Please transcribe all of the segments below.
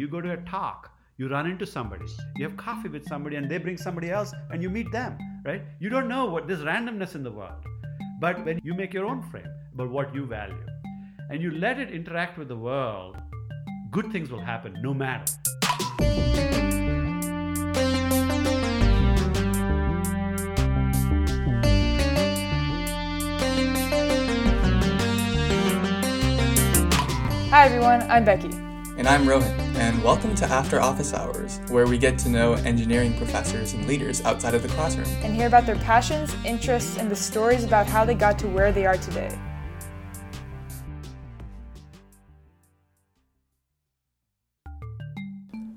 You go to a talk, you run into somebody, you have coffee with somebody, and they bring somebody else, and you meet them, right? You don't know what this randomness in the world. But when you make your own frame about what you value, and you let it interact with the world, good things will happen no matter. Hi everyone, I'm Becky. And I'm Rohan, and welcome to After Office Hours, where we get to know engineering professors and leaders outside of the classroom. And hear about their passions, interests, and the stories about how they got to where they are today.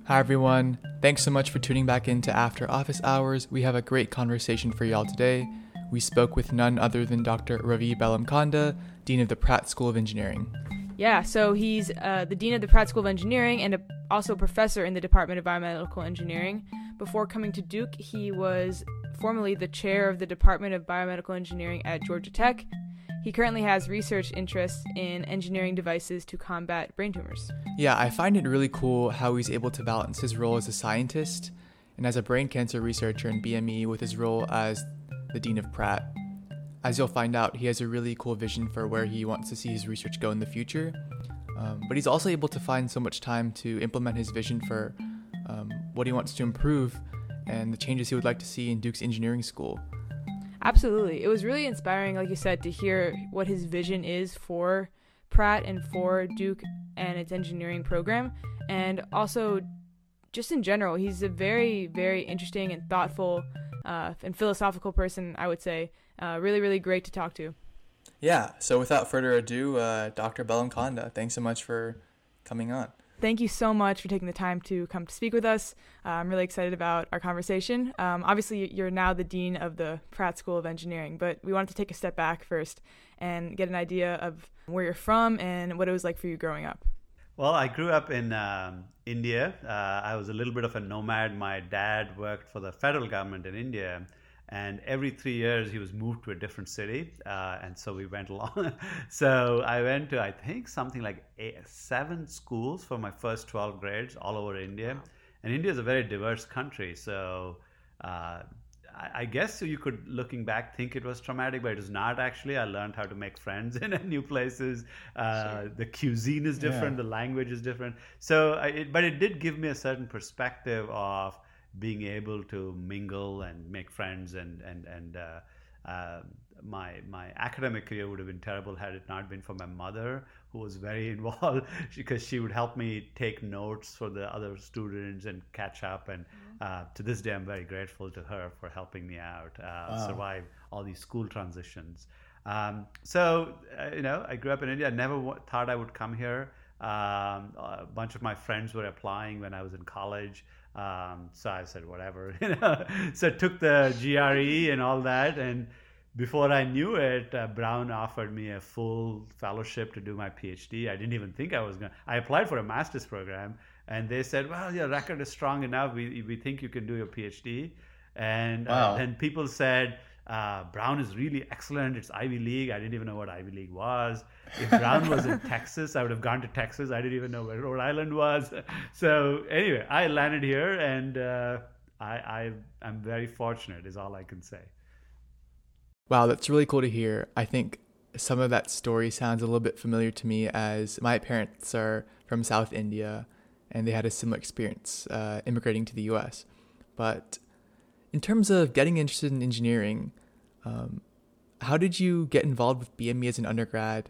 Hi everyone, thanks so much for tuning back into After Office Hours. We have a great conversation for y'all today. We spoke with none other than Dr. Ravi Bellamkonda, Dean of the Pratt School of Engineering. Yeah, so he's uh, the dean of the Pratt School of Engineering and a, also a professor in the Department of Biomedical Engineering. Before coming to Duke, he was formerly the chair of the Department of Biomedical Engineering at Georgia Tech. He currently has research interests in engineering devices to combat brain tumors. Yeah, I find it really cool how he's able to balance his role as a scientist and as a brain cancer researcher in BME with his role as the Dean of Pratt. As you'll find out, he has a really cool vision for where he wants to see his research go in the future. Um, but he's also able to find so much time to implement his vision for um, what he wants to improve and the changes he would like to see in Duke's engineering school. Absolutely. It was really inspiring, like you said, to hear what his vision is for Pratt and for Duke and its engineering program. And also, just in general, he's a very, very interesting and thoughtful uh, and philosophical person, I would say uh, really, really great to talk to. Yeah. So without further ado, uh, Dr. Bellamkonda, thanks so much for coming on. Thank you so much for taking the time to come to speak with us. Uh, I'm really excited about our conversation. Um, obviously, you're now the dean of the Pratt School of Engineering, but we wanted to take a step back first and get an idea of where you're from and what it was like for you growing up. Well, I grew up in um, India. Uh, I was a little bit of a nomad. My dad worked for the federal government in India and every three years he was moved to a different city uh, and so we went along so i went to i think something like eight, seven schools for my first 12 grades all over india wow. and india is a very diverse country so uh, I, guess you could, looking back, think it was traumatic, but it was not actually. I learned how to make friends in new places. Uh. The cuisine is different, yeah. the language is different. So, I, it, but it did give me a certain perspective of being able to mingle and make friends and and and uh, uh, my my academic career would have been terrible had it not been for my mother who was very involved because she would help me take notes for the other students and catch up and mm-hmm. uh, to this day I'm very grateful to her for helping me out uh, wow. survive all these school transitions um, so uh, you know I grew up in India I never w- thought I would come here um, a bunch of my friends were applying when I was in college um, so I said, whatever, you know. so I took the GRE and all that, and before I knew it, uh, Brown offered me a full fellowship to do my PhD. I didn't even think I was going. to I applied for a master's program, and they said, "Well, your record is strong enough. We we think you can do your PhD." And uh, wow. uh, then people said, uh, Brown is really excellent. It's Ivy League. I didn't even know what Ivy League was. If Brown was in Texas, I would have gone to Texas. I didn't even know where Rhode Island was. So anyway, I landed here, and uh, I, I I'm very fortunate. Is all I can say. Wow, that's really cool to hear. I think some of that story sounds a little bit familiar to me, as my parents are from South India, and they had a similar experience uh, immigrating to the U.S. But in terms of getting interested in engineering, um, how did you get involved with BME as an undergrad?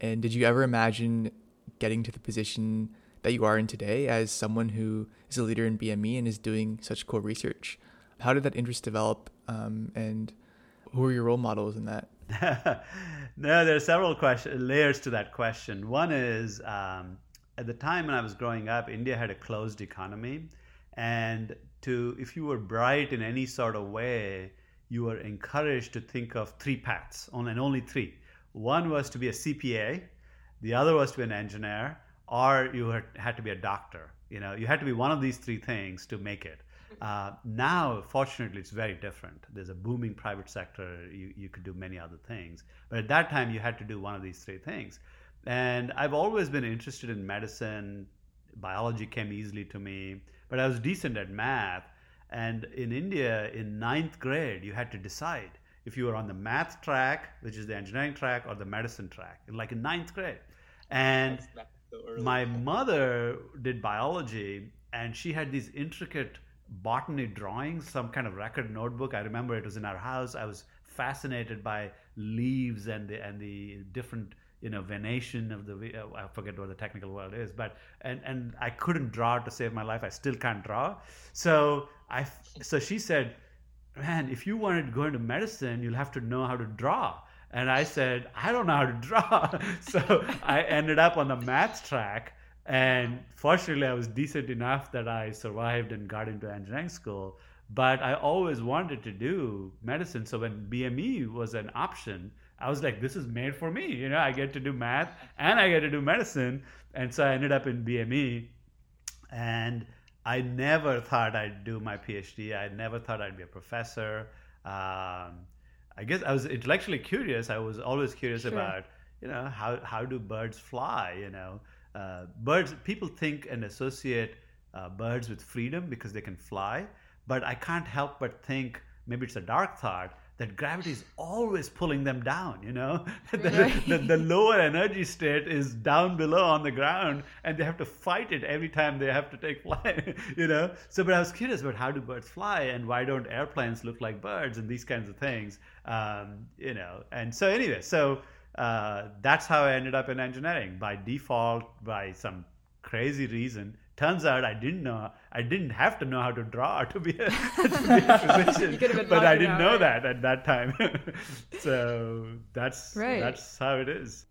And did you ever imagine getting to the position that you are in today as someone who is a leader in BME and is doing such cool research? How did that interest develop? Um, and who are your role models in that? no, there are several question, layers to that question. One is um, at the time when I was growing up, India had a closed economy. And to if you were bright in any sort of way, you were encouraged to think of three paths, only and only three. One was to be a CPA, the other was to be an engineer, or you had to be a doctor. You know, you had to be one of these three things to make it. Uh, now, fortunately, it's very different. There's a booming private sector. You, you could do many other things. But at that time, you had to do one of these three things. And I've always been interested in medicine, biology came easily to me, but I was decent at math. And in India, in ninth grade, you had to decide if you were on the math track, which is the engineering track, or the medicine track, like in ninth grade. And so my mother did biology, and she had these intricate botany drawings, some kind of record notebook. I remember it was in our house. I was fascinated by leaves and the and the different you know venation of the uh, I forget what the technical word is, but and and I couldn't draw to save my life. I still can't draw. So I so she said, "Man, if you wanted to go into medicine, you'll have to know how to draw." And I said, "I don't know how to draw." so I ended up on the math track. And fortunately, I was decent enough that I survived and got into engineering school. But I always wanted to do medicine. So when BME was an option, I was like, this is made for me. You know, I get to do math and I get to do medicine. And so I ended up in BME. And I never thought I'd do my PhD. I never thought I'd be a professor. Um, I guess I was intellectually curious. I was always curious sure. about, you know, how, how do birds fly? You know, uh, birds, people think and associate uh, birds with freedom because they can fly. But I can't help but think, maybe it's a dark thought, that gravity is always pulling them down you know? The, the, the, lower energy state is down below on the ground and they have to fight it every time they have to take flight you know? So but i was curious about how do birds fly and why don't airplanes look like birds and these kinds of things um, you know? And so anyway so uh, that's how i ended up in engineering by default by some crazy reason turns out I didn't know I didn't have to know how to draw to be a, to be a physician, but I didn't know right? that at that time. so that's right. that's how it is.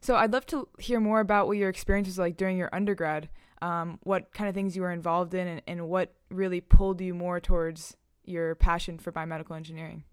So I'd love to hear more about what your experience was like during your undergrad. Um, what kind of things you were involved in, and, and what really pulled you more towards your passion for biomedical engineering.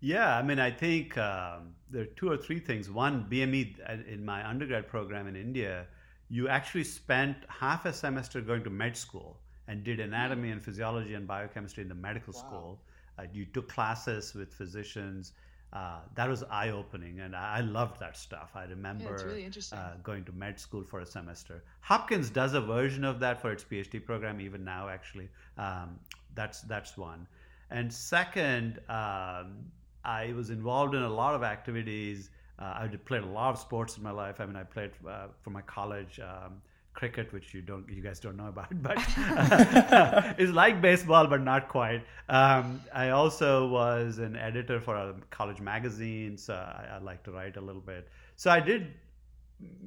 Yeah, I mean, I think um, there are two or three things. One, BME uh, in my undergrad program in India you actually spent half a semester going to med school and did anatomy and physiology and biochemistry in the medical wow. school. Uh, you took classes with physicians. Uh, that was eye opening, and I loved that stuff. I remember yeah, really uh, going to med school for a semester. Hopkins does a version of that for its PhD program even now. Actually, um, that's that's one. And second, um, I was involved in a lot of activities uh, I played a lot of sports in my life. I mean, I played uh, for my college um, cricket, which you don't, you guys don't know about, but it's like baseball, but not quite. Um, I also was an editor for a college magazine, so I, I like to write a little bit. So I did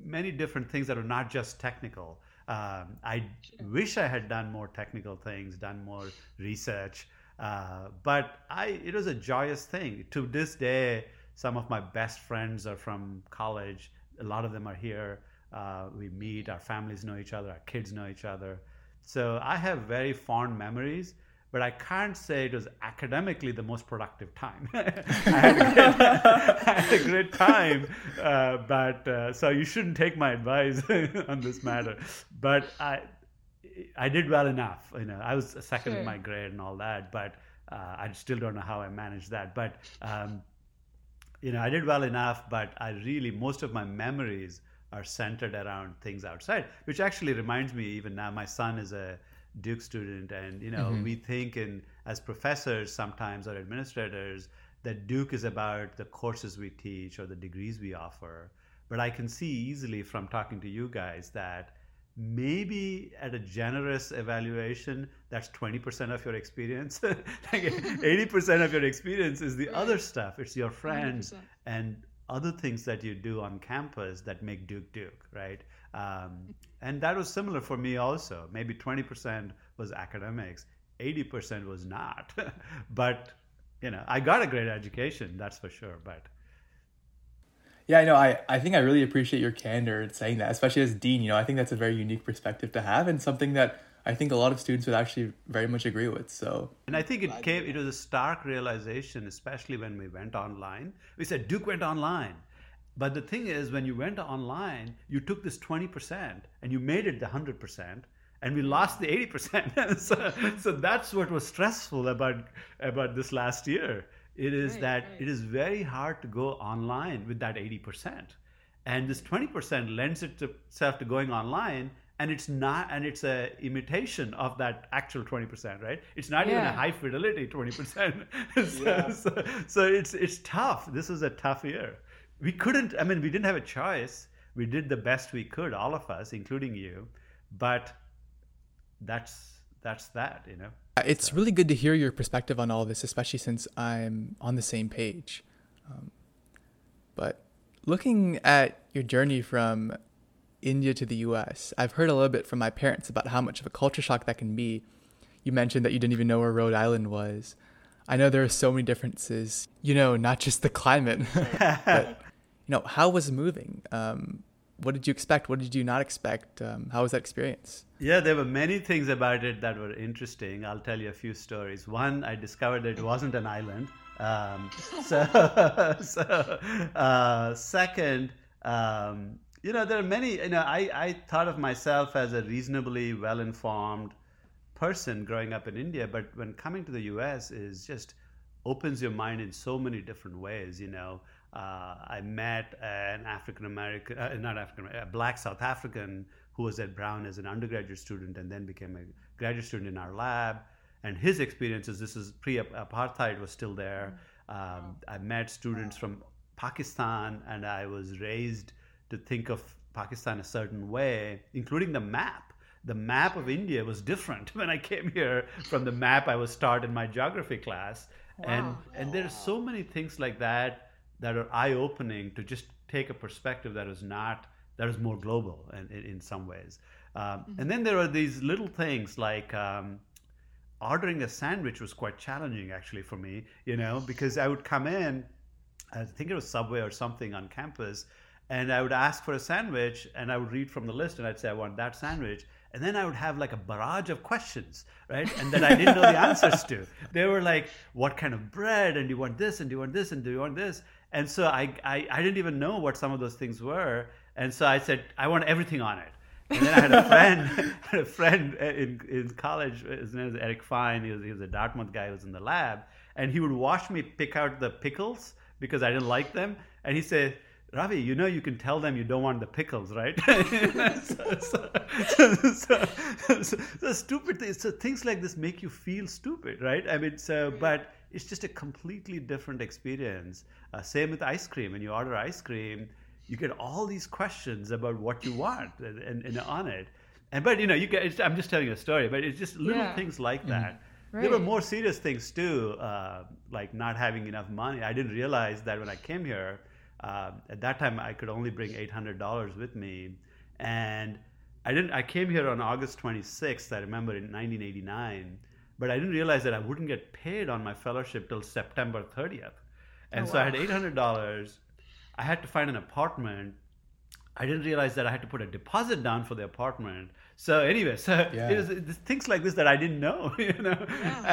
many different things that are not just technical. Um, I wish I had done more technical things, done more research, uh, but I it was a joyous thing. To this day, some of my best friends are from college. A lot of them are here. Uh, we meet, our families know each other, our kids know each other. So I have very fond memories, but I can't say it was academically the most productive time. I, had great, I, had a great time, uh, but uh, so you shouldn't take my advice on this matter. But I, I did well enough. You know, I was second sure. in my grade and all that, but uh, I still don't know how I managed that. But um, you know, I did well enough, but I really, most of my memories are centered around things outside, which actually reminds me, even now, my son is a Duke student, and, you know, mm-hmm. we think in, as professors sometimes or administrators, that Duke is about the courses we teach or the degrees we offer. But I can see easily from talking to you guys that maybe at a generous evaluation that's 20% of your experience. Like 80% of your experience is the right. other stuff. It's your friends 100%. and other things that you do on campus that make duke duke right? Um, and that was similar for me also. Maybe 20% was academics 80% was not. But you know i got a great education that's for sure but yeah, I know. I, I think I really appreciate your candor in saying that, especially as dean. You know, I think that's a very unique perspective to have, and something that I think a lot of students would actually very much agree with. So, and I think it came. It was a stark realization, especially when we went online. We said Duke went online, but the thing is, when you went online, you took this twenty percent and you made it the hundred percent, and we lost the 80% so, so that's what was stressful about about this last year it is right, that right. it is very hard to go online with that 80%. And this 20% lends itself to going online and it's not and it's a imitation of that actual 20% right? It's not even a high fidelity 20% so, Yeah. so, so it's it's tough. This was a tough year. We couldn't i mean we didn't have a choice. We did the best we could all of us including you. But that's that's that you know It's really good to hear your perspective on all this, especially since I'm on the same page. Um, but looking at your journey from India to the US, I've heard a little bit from my parents about how much of a culture shock that can be. You mentioned that you didn't even know where Rhode Island was. I know there are so many differences, you know, not just the climate, but, you know, how was moving? Um, what did you expect? What did you not expect? Um, how was that experience? Yeah, there were many things about it that were interesting. I'll tell you a few stories. One, I discovered that it wasn't an island. Um, so, so uh, second, um, you know, there are many. You know, I, I thought of myself as a reasonably well-informed person growing up in India, but when coming to the U.S. is just opens your mind in so many different ways. You know, uh, I met an African American, uh, not African, a black South African who was at Brown as an undergraduate student and then became a graduate student in our lab. And his experiences, this is pre-apartheid was still there. Um, I met students from Pakistan, and I was raised to think of Pakistan a certain way, including the map. The map of India was different when I came here from the map I was taught in my geography class. And Wow. and there's so many things like that that are eye-opening to just take a perspective that is not that is more global in, in some ways. Um, And then there are these little things like um, ordering a sandwich was quite challenging actually for me, you know, because I would come in, I think it was Subway or something on campus, and I would ask for a sandwich and I would read from the list and I'd say, I want that sandwich. And then I would have like a barrage of questions, right? And that I didn't know the answers to. They were like, what kind of bread? And do you want this? And do you want this? And do you want this? And so I, I, I didn't even know what some of those things were. And so I said, I want everything on it. And then I had a friend, had a friend in, in college. His name is Eric Fine. He was, he was a Dartmouth guy who was in the lab, and he would watch me pick out the pickles because I didn't like them. And he said, "Ravi, you know you can tell them you don't want the pickles, right?" so, so, so, so, stupid things. So things like this make you feel stupid, right? I mean, so mm. but it's just a completely different experience. Uh, same with ice cream. When you order ice cream, you get all these questions about what you want and, and, and on it. And but you know, you get. It's, I'm just telling you a story, but it's just little Yeah. things like that. There were more serious things too, uh, like not having enough money. I didn't realize that when I came here. Uh, at that time, I could only bring eight hundred dollars with me, and I didn't. I came here on August 26th. I remember in 1989, but I didn't realize that I wouldn't get paid on my fellowship till September 30th, and Oh, so I had eight hundred dollars. I had to find an apartment. I didn't realize that I had to put a deposit down for the apartment. So anyway, so Yeah. it was it's things like this that I didn't know, you know,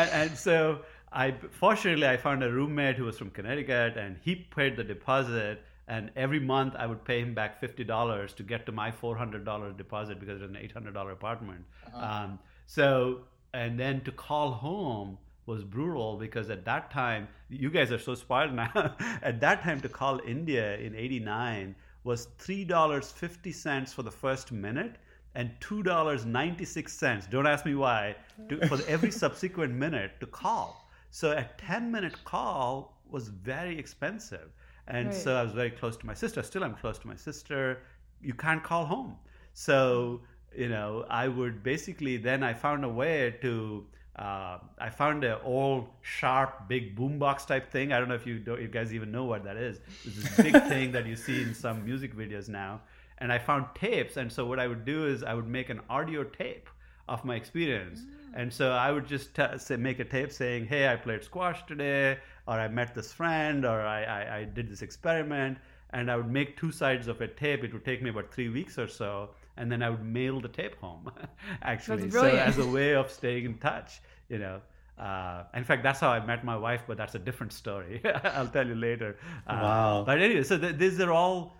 and, and so I fortunately I found a roommate who was from Connecticut, and he paid the deposit. And every month I would pay him back fifty dollars to get to my four hundred dollar deposit because it was an eight hundred dollar apartment. Um, so and then to call home was brutal because at that time you guys are so spoiled now. at that time to call India in '89 was three dollars fifty cents for the first minute and two dollars ninety six cents. Don't ask me why. To, for every subsequent minute to call. So a ten minute call was very expensive, and Right. so I was very close to my sister. Still, I'm close to my sister. You can't call home, so you know I would basically then I found a way to. Uh, I found an old, sharp, big boombox type thing. I don't know if you do, you guys even know what that is. It's this big thing that you see in some music videos now. And I found tapes, and so what I would do is I would make an audio tape of my experience. And so I would just t- say, make a tape saying, "Hey, I played squash today," or "I met this friend," or "I, I, I did this experiment." And I would make two sides of a tape. It would take me about three weeks or so, and then I would mail the tape home. Actually, so as a way of staying in touch, you know. Uh, in fact, that's how I met my wife, but that's a different story. I'll tell you later. Uh, Wow. But anyway, so th- these are all,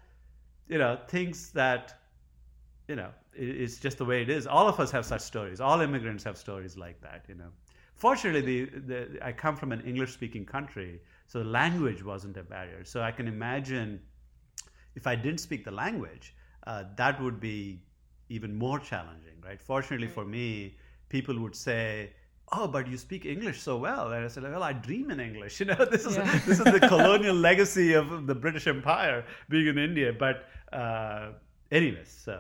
you know, things that, you know, i- it's just the way it is. All of us have such stories. All immigrants have stories like that, you know. Fortunately, the, the, I come from an English speaking country, so language wasn't a barrier. So I can imagine if I didn't speak the language, uh, that would be even more challenging, right? Fortunately for me, people would say, "Oh, but you speak English so well," and I said, "Well, I dream in English. You know, this is Yeah. this is the colonial legacy of the British Empire being in India." But uh, anyways, so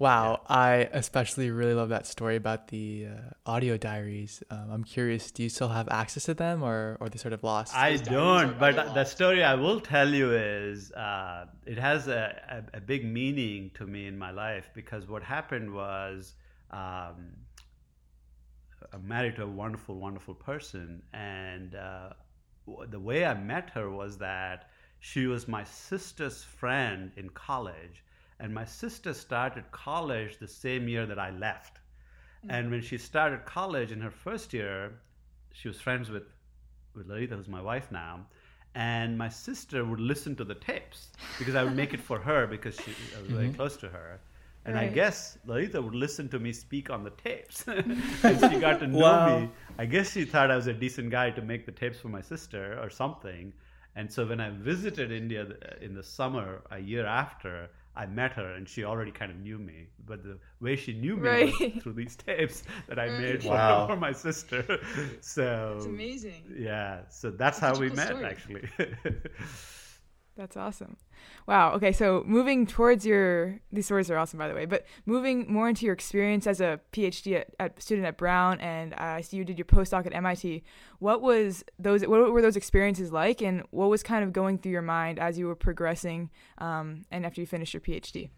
Wow, I especially really love that story about the uh, audio diaries. Um, I'm curious, do you still have access to them, or or they sort of lost? I don't, but otherwise. the story I will tell you is uh, it has a, a, a big meaning to me in my life because what happened was um, I'm married to a wonderful, wonderful person, and uh, the way I met her was that she was my sister's friend in college, and my sister started college the same year that I left. Mm. And when she started college in her first year, she was friends with with Larita, who's my wife now, and my sister would listen to the tapes because I would make it for her because she I was very mm-hmm. close to her. And I guess Larita would listen to me speak on the tapes. and she got to know Wow. me. I guess she thought I was a decent guy to make the tapes for my sister or something. And so when I visited India in the summer, a year after, I met her and she already kind of knew me. But the way she knew me was through these tapes that I mm. made for, Wow. for my sister. So It's amazing. yeah, so that's That's how we cool met, story. actually. That's awesome. Wow. Okay, so moving towards your these stories are awesome by the way, but moving more into your experience as a PhD at, at student at Brown and I see you did your postdoc at MIT. What was those what were those experiences like and what was kind of going through your mind as you were progressing um, and after you finished your PhD?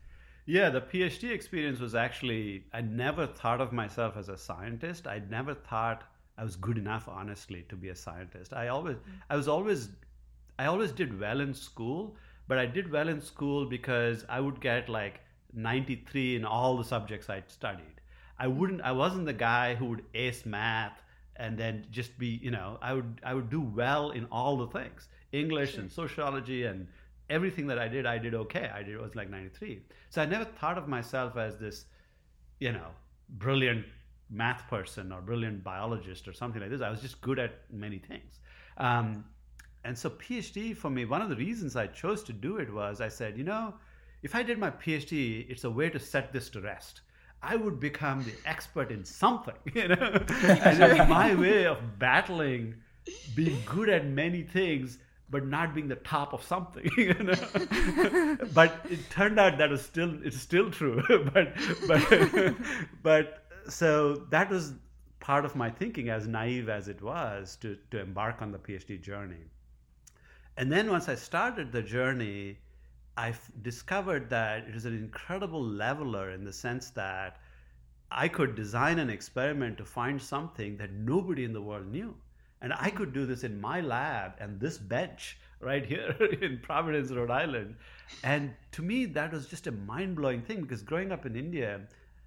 yeah, the PhD experience was actually, I never thought of myself as a scientist. I never thought I was good enough, honestly, to be a scientist. I always, I was always, I always did well in school, but I did well in school because I would get like 93 in all the subjects I'd studied. I wouldn't, I wasn't the guy who would ace math and then just be, you know, I would, I would do well in all the things, English and sociology and everything that I did, I did okay. I did, it was like 93. So I never thought of myself as this, you know, brilliant math person or brilliant biologist or something like this. I was just good at many things. Um, and so PhD for me, one of the reasons I chose to do it was I said, you know, if I did my PhD, it's a way to set this to rest. I would become the expert in something, you know. and it was my way of battling being good at many things but not being the top of something you know but it turned out that was still it's still true but but but so that was part of my thinking as naive as it was to to embark on the phd journey and then once i started the journey i f- discovered that it is an incredible leveler in the sense that i could design an experiment to find something that nobody in the world knew and I could do this in my lab and this bench right here in Providence, Rhode Island. And to me, that was just a mind blowing thing because growing up in India,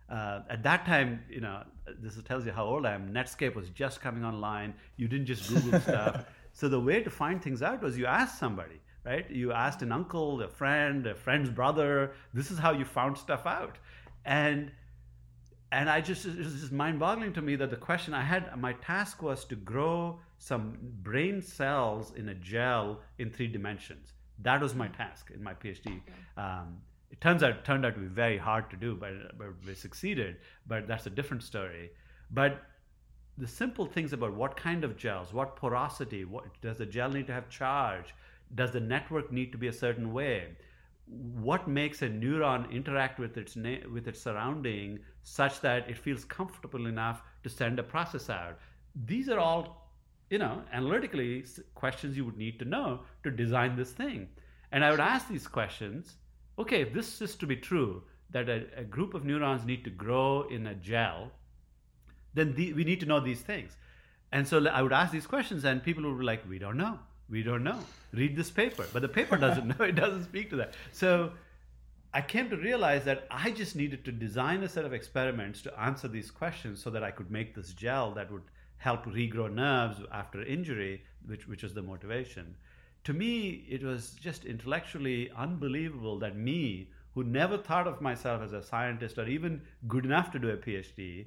uh, at that time, you know, this tells you how old I am. Netscape was just coming online. You didn't just Google stuff. So the way to find things out was you asked somebody, right? You asked an uncle, a friend, a friend's brother. This is how you found stuff out. And and I just it was just mind-boggling to me that the question I had my task was to grow some brain cells in a gel in three dimensions. That was my task in my PhD. Um, it turns out turned out to be very hard to do, but, but we succeeded. But that's a different story. But the simple things about what kind of gels, what porosity, what does the gel need to have charge, does the network need to be a certain way, what makes a neuron interact with its na- with its surrounding such that it feels comfortable enough to send a process out? These are all you know analytically questions you would need to know to design this thing. And i would ask these questions okay if this is to be true that a, a group of neurons need to grow in a gel then the, we need to know these things. And so i would ask these questions and people would be like we don't know. We don't know. Read this paper. But the paper doesn't know. It doesn't speak to that. So i came to realize that i just needed to design a set of experiments to answer these questions so that i could make this gel that would help regrow nerves after injury which, which was the motivation. To me it was just intellectually unbelievable that me who never thought of myself as a scientist or even good enough to do a phd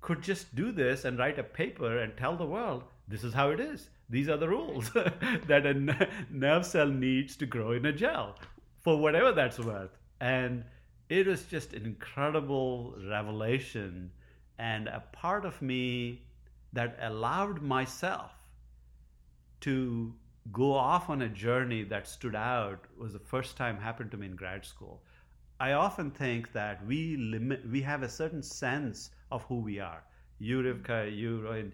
could just do this and write a paper and tell the world this is how it is. These are the rules that a n- nerve cell needs to grow in a gel for whatever that's worth. And it was just an incredible revelation and a part of me that allowed myself to go off on a journey that stood out was the first time happened to me in grad school. I often think that we limit, we have a certain sense of who we are. You, Rivka, you, Rohan,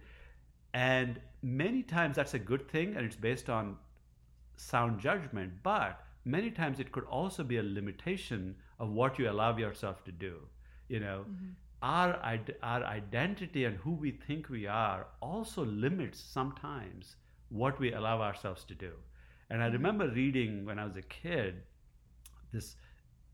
and many times that's a good thing, and it's based on sound judgment. But many times it could also be a limitation of what you allow yourself to do. You know, mm-hmm. our our identity and who we think we are also limits sometimes what we allow ourselves to do. And I mm-hmm. remember reading when I was a kid this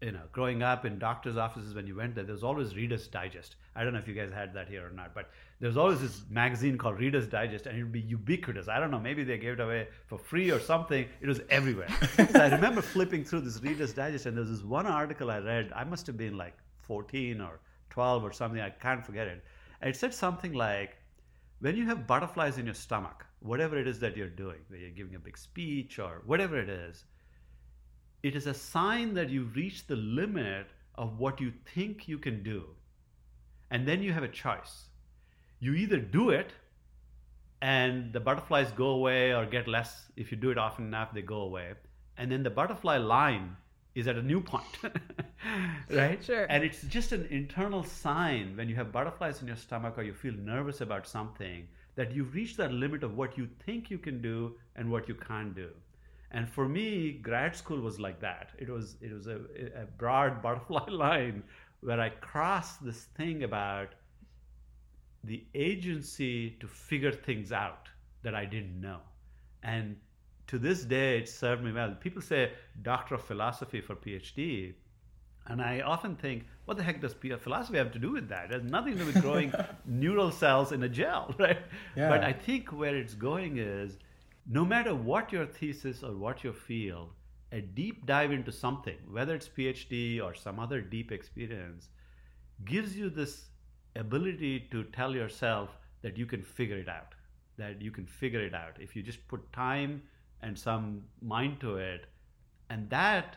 you know, growing up in doctors' offices when you went there, there was always Reader's Digest. I don't know if you guys had that here or not, but there was always this magazine called Reader's Digest, and it would be ubiquitous. I don't know, maybe they gave it away for free or something. It was everywhere. so I remember flipping through this Reader's Digest, and there was this one article I read. I must have been like 14 or 12 or something. I can't forget it. And it said something like, when you have butterflies in your stomach, whatever it is that you're doing, whether you're giving a big speech or whatever it is, it is a sign that you've reached the limit of what you think you can do. And then you have a choice. You either do it and the butterflies go away or get less. If you do it often enough, they go away. And then the butterfly line is at a new point, right? Sure. And it's just an internal sign when you have butterflies in your stomach or you feel nervous about something that you've reached that limit of what you think you can do and what you can't do. And for me, grad school was like that. It was it was a, a broad butterfly line where I crossed this thing about the agency to figure things out that I didn't know. And to this day, it served me well. People say doctor of philosophy for PhD. And I often think, what the heck does philosophy have to do with that? It has nothing to do with growing neural cells in a gel, right? Yeah. But I think where it's going is no matter what your thesis or what your field, a deep dive into something, whether it's PhD or some other deep experience, gives you this ability to tell yourself that you can figure it out, that you can figure it out if you just put time and some mind to it. And that,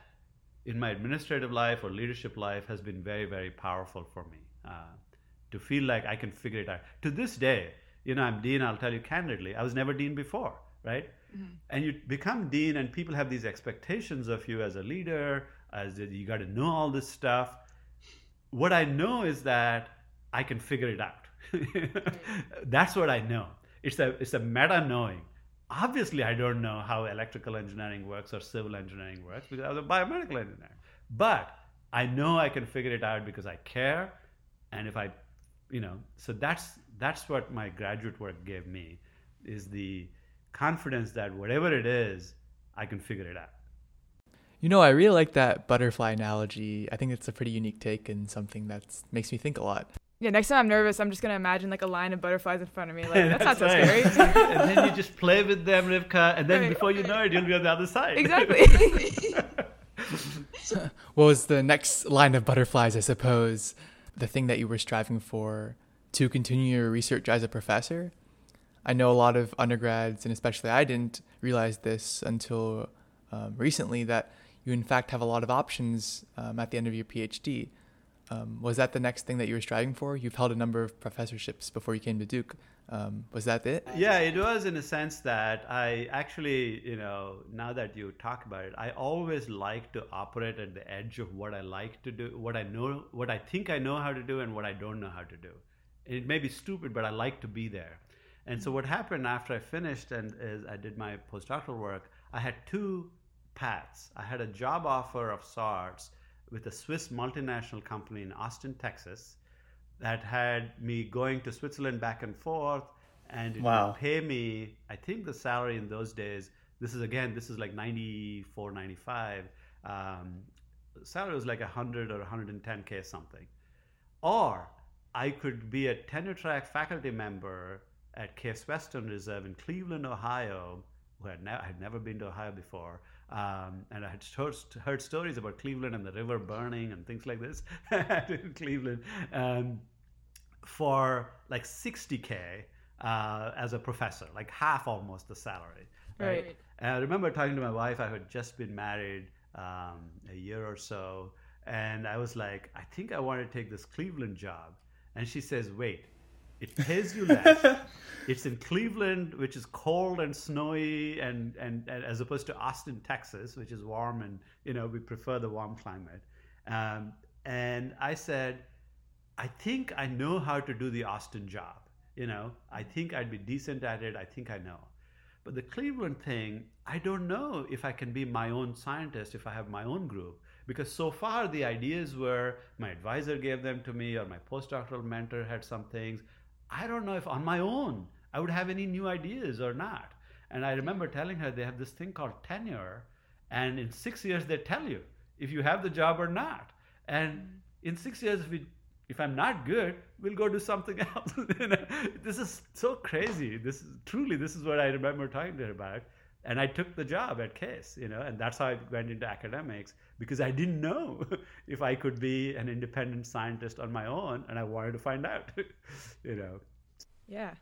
in my administrative life or leadership life, has been very, very powerful for me uh, to feel like I can figure it out. To this day, you know, I'm dean, I'll tell you candidly, I was never dean before right? Mm-hmm. And you become dean, and people have these expectations of you as a leader, as you got to know all this stuff. What I know is that I can figure it out. That's what I know. It's a it's a meta knowing. Obviously, I don't know how electrical engineering works or civil engineering works because I was a biomedical engineer. But I know I can figure it out because I care, and if I, you know, so that's that's what my graduate work gave me, is the confidence that whatever it is, I can figure it out. You know, I really like that butterfly analogy. I think it's a pretty unique take and something that makes me think a lot. Yeah, next time I'm nervous, I'm just gonna imagine like a line of butterflies in front of me. Like that's, that's not so right. scary. and then you just play with them, Rivka, and then right, before you know it, you'll be on the other side. Exactly. what was the next line of butterflies? I suppose the thing that you were striving for to continue your research as a professor. I know a lot of undergrads, and especially I didn't realize this until um, recently, that you in fact have a lot of options um, at the end of your PhD. Um, was that the next thing that you were striving for? You've held a number of professorships before you came to Duke. Um, was that it? Yeah, it was in a sense that I actually, you know, now that you talk about it, I always like to operate at the edge of what I like to do, what I know, what I think I know how to do, and what I don't know how to do. It may be stupid, but I like to be there. And so what happened after I finished and is I did my postdoctoral work, I had two paths. I had a job offer of sorts with a Swiss multinational company in Austin, Texas, that had me going to Switzerland back and forth, and it wow. would pay me. I think the salary in those days. This is again. This is like 94, 95. Um, salary was like 100 or 110k something, or I could be a tenure track faculty member at Case Western Reserve in Cleveland, Ohio, where I'd, ne- had never been to Ohio before. Um, and I had heard, heard, stories about Cleveland and the river burning and things like this in Cleveland um, for like 60K uh, as a professor, like half almost the salary. Right. right. And I remember talking to my wife, I had just been married um, a year or so. And I was like, I think I want to take this Cleveland job. And she says, wait, it pays you less. it's in Cleveland, which is cold and snowy, and, and, and, as opposed to Austin, Texas, which is warm, and you know we prefer the warm climate. Um, and I said, I think I know how to do the Austin job. You know, I think I'd be decent at it. I think I know. But the Cleveland thing, I don't know if I can be my own scientist if I have my own group. Because so far the ideas were my advisor gave them to me or my postdoctoral mentor had some things. I don't know if on my own I would have any new ideas or not. And I remember telling her they have this thing called tenure, and in six years they tell you if you have the job or not. And mm. in six years, if, we, if I'm not good, we'll go do something else. this is so crazy. This is truly this is what I remember talking to her about. And I took the job at Case, you know, and that's how I went into academics because I didn't know if I could be an independent scientist on my own, and I wanted to find out, you know. Yeah.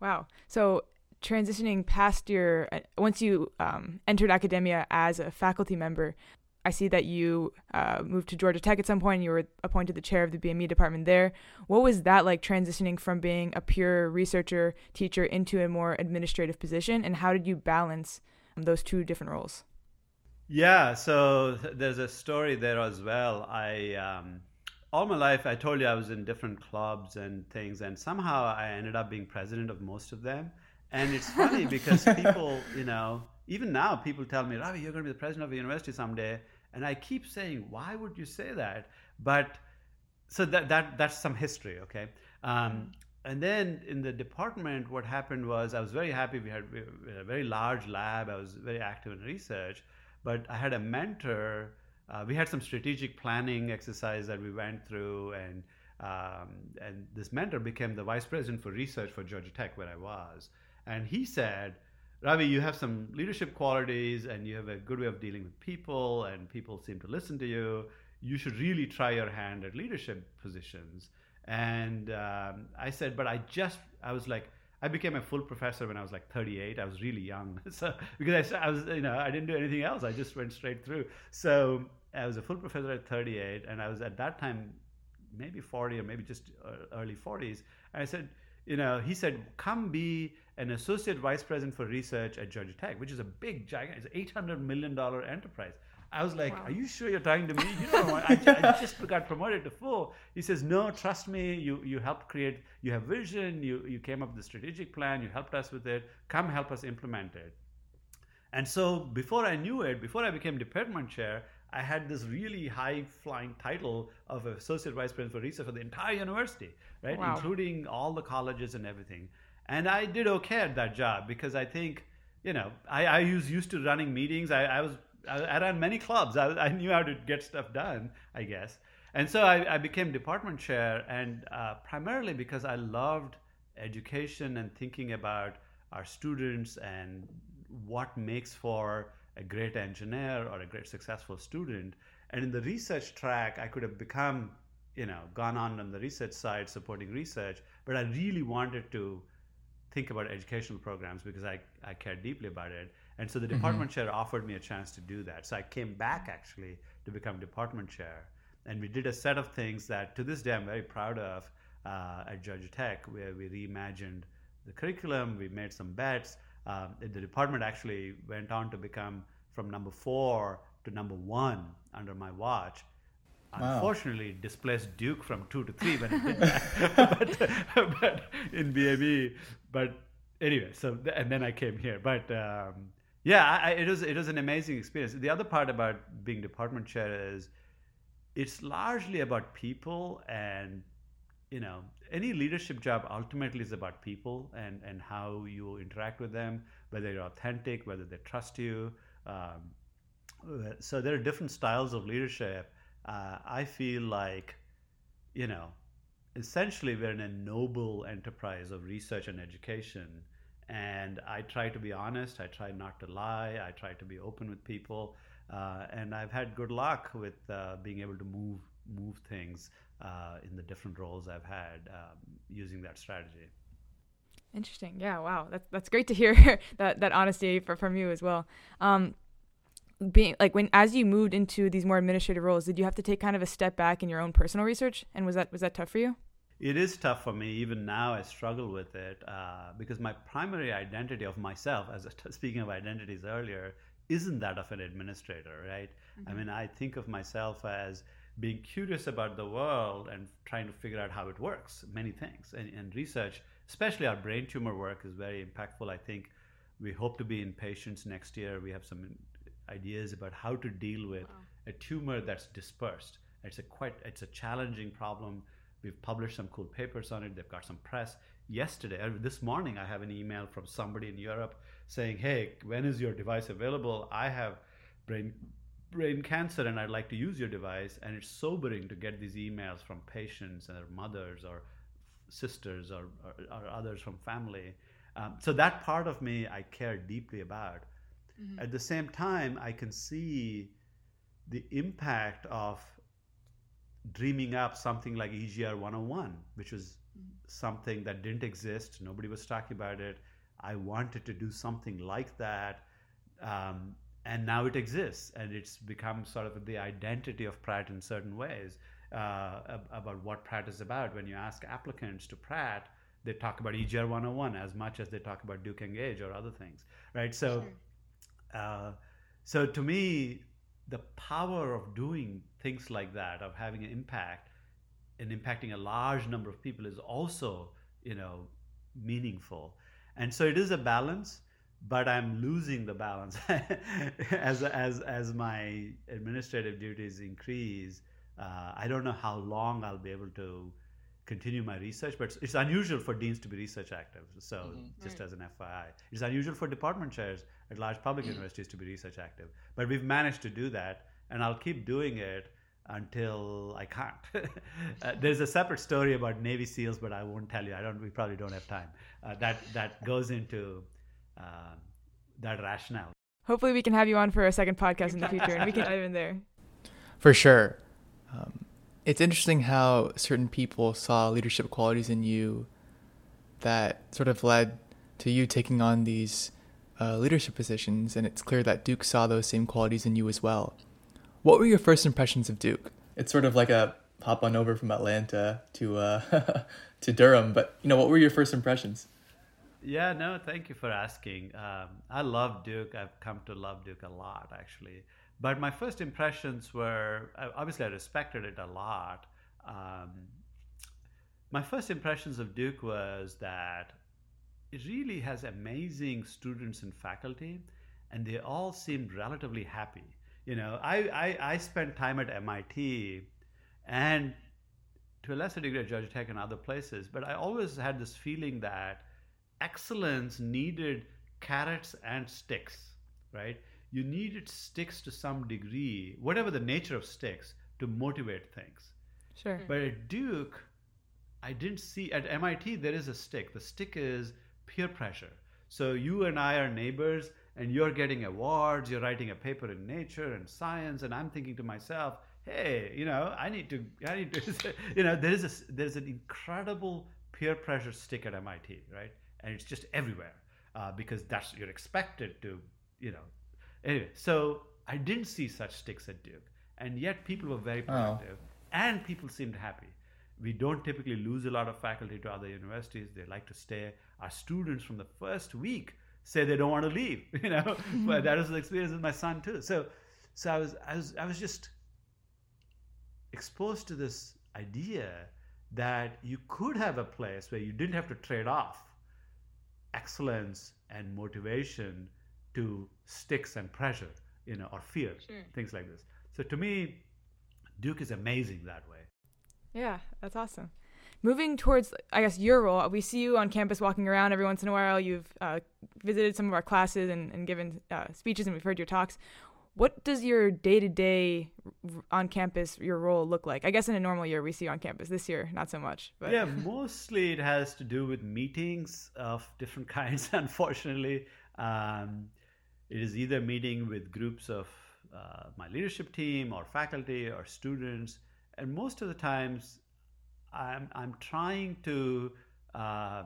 Wow. So transitioning past your uh, once you um, entered academia as a faculty member I see that you uh, moved to Georgia Tech at some point. You were appointed the chair of the BME department there. What was that like transitioning from being a pure researcher teacher into a more administrative position? And how did you balance um, those two different roles? Yeah, so there's a story there as well. I um, all my life I told you I was in different clubs and things, and somehow I ended up being president of most of them. And it's funny because people, you know, even now people tell me, Ravi, you're going to be the president of a university someday. And I keep saying, why would you say that? But so that, that that's some history, okay? Um, and then in the department, what happened was I was very happy. We had, we had a very large lab. I was very active in research, but I had a mentor. Uh, we had some strategic planning exercise that we went through, and um, and this mentor became the vice president for research for Georgia Tech, where I was. And he said, Ravi, you have some leadership qualities and you have a good way of dealing with people, and people seem to listen to you. You should really try your hand at leadership positions. And um, I said, but I just, I was like, I became a full professor when I was like 38. I was really young. So, because I, I was, you know, I didn't do anything else. I just went straight through. So I was a full professor at 38, and I was at that time maybe 40 or maybe just uh, early 40s. And I said, you know, he said, come be an associate vice president for research at Georgia Tech, which is a big, giant, it's an eight hundred million dollar enterprise. I was like, wow. "Are you sure you're talking to me? You know, I, I, just got promoted to full." He says, "No, trust me. You you helped create. You have vision. You you came up with the strategic plan. You helped us with it. Come help us implement it." And so, before I knew it, before I became department chair, I had this really high flying title of associate vice president for research for the entire university, right, wow. including all the colleges and everything and I did okay at that job because I think, you know, I, I was used to running meetings. I, I was I, ran many clubs. I, I, knew how to get stuff done, I guess. And so I, I became department chair, and uh, primarily because I loved education and thinking about our students and what makes for a great engineer or a great successful student. And in the research track, I could have become, you know, gone on on the research side supporting research, but I really wanted to think about educational programs because I, I care deeply about it. And so the mm-hmm. department mm-hmm. chair offered me a chance to do that. So I came back actually to become department chair. And we did a set of things that to this day I'm very proud of uh, at Georgia Tech, where we reimagined the curriculum, we made some bets. Um, the department actually went on to become from number four to number one under my watch Wow. Unfortunately, displaced Duke from two to three when it did that. but, but, in BME, but anyway, so and then I came here. But um, yeah, I, it was it was an amazing experience. The other part about being department chair is it's largely about people and you know any leadership job ultimately is about people and and how you interact with them whether you're authentic whether they trust you um, so there are different styles of leadership uh, I feel like, you know, essentially we're in a noble enterprise of research and education. And I try to be honest. I try not to lie. I try to be open with people. Uh, and I've had good luck with uh, being able to move move things uh, in the different roles I've had um, using that strategy. Interesting. Yeah. Wow. That's that's great to hear that that honesty for, from you as well. Um, being like when as you moved into these more administrative roles, did you have to take kind of a step back in your own personal research? And was that was that tough for you? It is tough for me. Even now, I struggle with it uh, because my primary identity of myself, as speaking of identities earlier, isn't that of an administrator, right? Mm-hmm. I mean, I think of myself as being curious about the world and trying to figure out how it works, many things. And, and research, especially our brain tumor work, is very impactful. I think we hope to be in patients next year. We have some ideas about how to deal with wow. a tumor that's dispersed. It's a quite it's a challenging problem. We've published some cool papers on it. They've got some press. Yesterday, uh, this morning, I have an email from somebody in Europe saying, "Hey, when is your device available? I have brain brain cancer and I'd like to use your device." And it's sobering to get these emails from patients and their mothers or sisters or, or, or others from family. Um, so that part of me I care deeply about. Mm-hmm. At the same time, I can see the impact of dreaming up something like EGR 101, which was mm-hmm. something that didn't exist. Nobody was talking about it. I wanted to do something like that. Um, and now it exists and it's become sort of the identity of Pratt in certain ways uh, about what Pratt is about. When you ask applicants to Pratt, they talk about EGR 101 as much as they talk about Duke Engage or other things, right? So, sure. Uh, so to me, the power of doing things like that, of having an impact and impacting a large number of people, is also, you know, meaningful. And so it is a balance, but I'm losing the balance as as as my administrative duties increase. Uh, I don't know how long I'll be able to continue my research, but it's unusual for deans to be research active. So, mm-hmm. just right. as an FYI, it's unusual for department chairs at large public mm-hmm. universities to be research active. But we've managed to do that, and I'll keep doing it until I can't. uh, there's a separate story about Navy SEALs, but I won't tell you. I don't. We probably don't have time. Uh, that that goes into uh, that rationale. Hopefully, we can have you on for a second podcast in the future, and we can dive in there. For sure. Um, it's interesting how certain people saw leadership qualities in you that sort of led to you taking on these uh, leadership positions, and it's clear that Duke saw those same qualities in you as well. What were your first impressions of Duke? It's sort of like a hop on over from Atlanta to uh, to Durham, but you know, what were your first impressions? Yeah, no, thank you for asking. Um, I love Duke. I've come to love Duke a lot, actually. But my first impressions were obviously I respected it a lot. Um, my first impressions of Duke was that it really has amazing students and faculty, and they all seemed relatively happy. You know, I, I, I spent time at MIT and to a lesser degree at Georgia Tech and other places, but I always had this feeling that excellence needed carrots and sticks, right? you needed sticks to some degree, whatever the nature of sticks, to motivate things. Sure. But at Duke, I didn't see, at MIT, there is a stick. The stick is peer pressure. So you and I are neighbors, and you're getting awards, you're writing a paper in Nature and Science, and I'm thinking to myself, hey, you know, I need to, I need to, you know, there is a, there's an incredible peer pressure stick at MIT, right? And it's just everywhere uh, because that's you're expected to, you know, Anyway, so I didn't see such sticks at Duke, and yet people were very oh. productive, oh. and people seemed happy. We don't typically lose a lot of faculty to other universities. They like to stay. Our students from the first week say they don't want to leave. You know, mm-hmm. but that was the experience with my son too. So, so I was, I was, I was just exposed to this idea that you could have a place where you didn't have to trade off excellence and motivation to sticks and pressure, you know, or fear, sure. things like this. So to me, Duke is amazing that way. Yeah, that's awesome. Moving towards, I guess, your role, we see you on campus walking around every once in a while. You've uh, visited some of our classes and, and given uh, speeches, and we've heard your talks. What does your day to day on campus, your role look like? I guess in a normal year, we see you on campus. This year, not so much. But. Yeah, mostly it has to do with meetings of different kinds, unfortunately. Um, it is either meeting with groups of uh, my leadership team or faculty or students, and most of the times I'm, I'm trying to uh,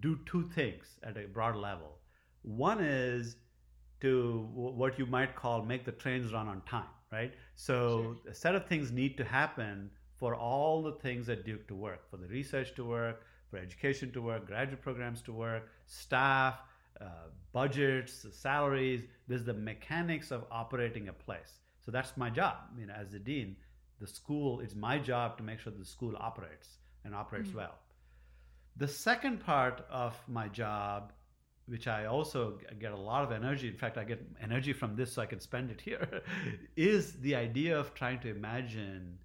do two things at a broad level. One is to what you might call make the trains run on time, right? So sure. a set of things need to happen for all the things at Duke to work, for the research to work, for education to work, graduate programs to work, staff, uh, budgets, salaries. There's the mechanics of operating a place. So that's my job. You know, as the dean, the school it's my job to make sure the school operates and operates mm-hmm. well. The second part of my job, which I also get a lot of energy. In fact, I get energy from this, so I can spend it here. is the idea of trying to imagine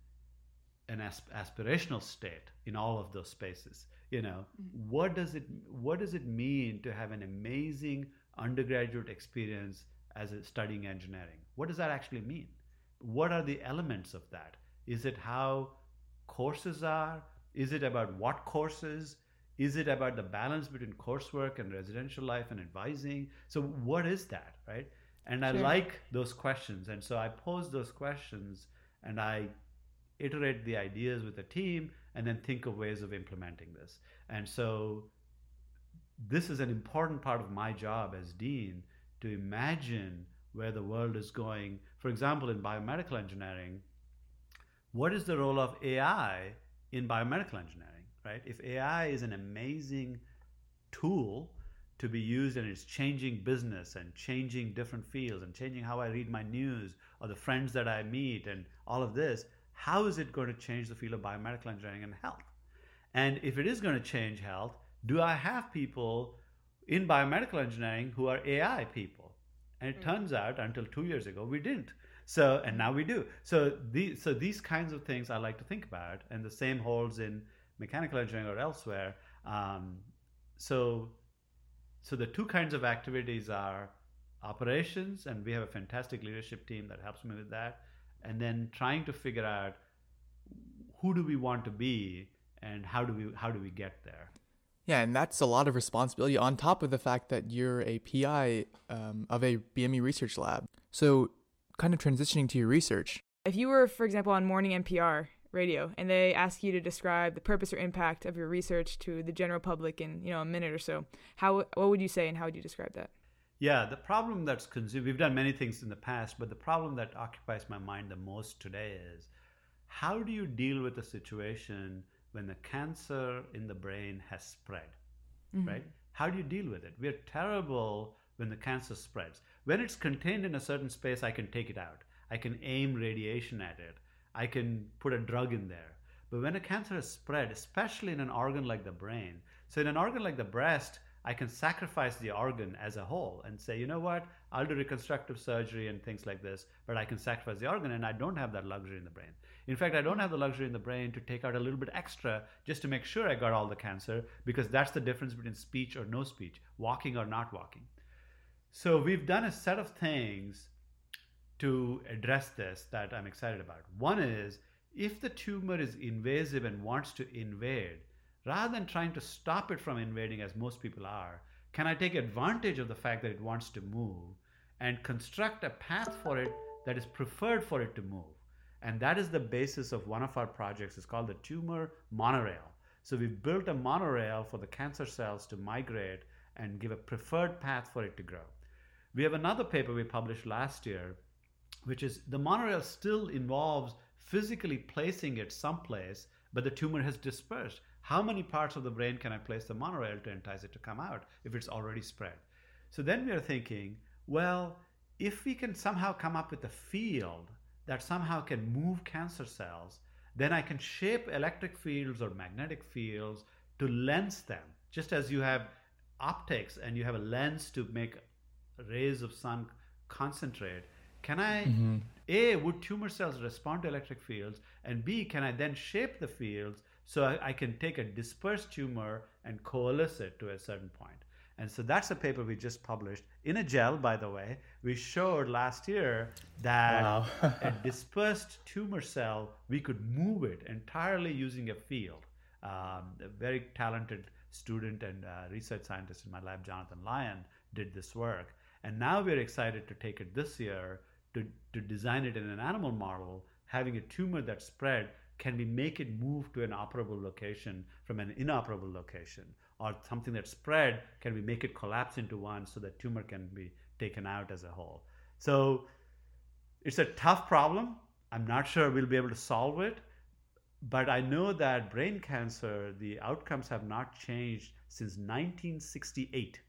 an asp- aspirational state in all of those spaces you know mm-hmm. what does it what does it mean to have an amazing undergraduate experience as a studying engineering what does that actually mean what are the elements of that is it how courses are? Is it about what courses? Is it about the balance between coursework and residential life and advising? So what is that right? And i like those questions. And so i pose those questions and i iterate the ideas with the team and then think of ways of implementing this. And so this is an important part of my job as dean to imagine where the world is going. For example, in biomedical engineering, what is the role of AI in biomedical engineering, right? If AI is an amazing tool to be used and it's changing business and changing different fields and changing how I read my news or the friends that I meet and all of this, how is it going to change the field of biomedical engineering and health? And if it is going to change health, do I have people in biomedical engineering who are AI people? And it mm-hmm. turns out until two years ago, we didn't. So, and now we do. So, these, so these kinds of things I like to think about, and the same holds in mechanical engineering or elsewhere. Um, so, so the two kinds of activities are operations, and we have a fantastic leadership team that helps me with that, and then trying to figure out who do we want to be and how do we how do we get there yeah and that's a lot of responsibility on top of the fact that you're a pi um, of a bme research lab so kind of transitioning to your research if you were for example on morning npr radio and they ask you to describe the purpose or impact of your research to the general public in you know a minute or so how what would you say and how would you describe that yeah, the problem that's consumed, we've done many things in the past, but the problem that occupies my mind the most today is how do you deal with a situation when the cancer in the brain has spread, mm-hmm. right? How do you deal with it? We're terrible when the cancer spreads. When it's contained in a certain space, I can take it out. I can aim radiation at it. I can put a drug in there. But when a cancer has spread, especially in an organ like the brain, so in an organ like the breast, I can sacrifice the organ as a whole and say, you know what, I'll do reconstructive surgery and things like this, but I can sacrifice the organ and I don't have that luxury in the brain. In fact, I don't have the luxury in the brain to take out a little bit extra just to make sure I got all the cancer because that's the difference between speech or no speech, walking or not walking. So we've done a set of things to address this that I'm excited about. One is if the tumor is invasive and wants to invade, rather than trying to stop it from invading as most people are, can I take advantage of the fact that it wants to move and construct a path for it that is preferred for it to move? And that is the basis of one of our projects. It's called the tumor monorail. So we've built a monorail for the cancer cells to migrate and give a preferred path for it to grow. We have another paper we published last year, which is the monorail still involves physically placing it someplace, but the tumor has dispersed how many parts of the brain can I place the monorail to entice it to come out if it's already spread? So then we are thinking, well, if we can somehow come up with a field that somehow can move cancer cells, then I can shape electric fields or magnetic fields to lens them, just as you have optics and you have a lens to make rays of sun concentrate. Can I, mm-hmm. A, would tumor cells respond to electric fields? And B, can I then shape the fields so I, I, can take a dispersed tumor and coalesce it to a certain point. And so that's a paper we just published in a gel, by the way. We showed last year that wow. a dispersed tumor cell, we could move it entirely using a field. Um, a very talented student and uh, research scientist in my lab, Jonathan Lyon, did this work. And now we're excited to take it this year to, to design it in an animal model, having a tumor that spread can we make it move to an operable location from an inoperable location or something that's spread can we make it collapse into one so that tumor can be taken out as a whole. So it's a tough problem. I'm not sure we'll be able to solve it, but I know that brain cancer, the outcomes have not changed since 1968,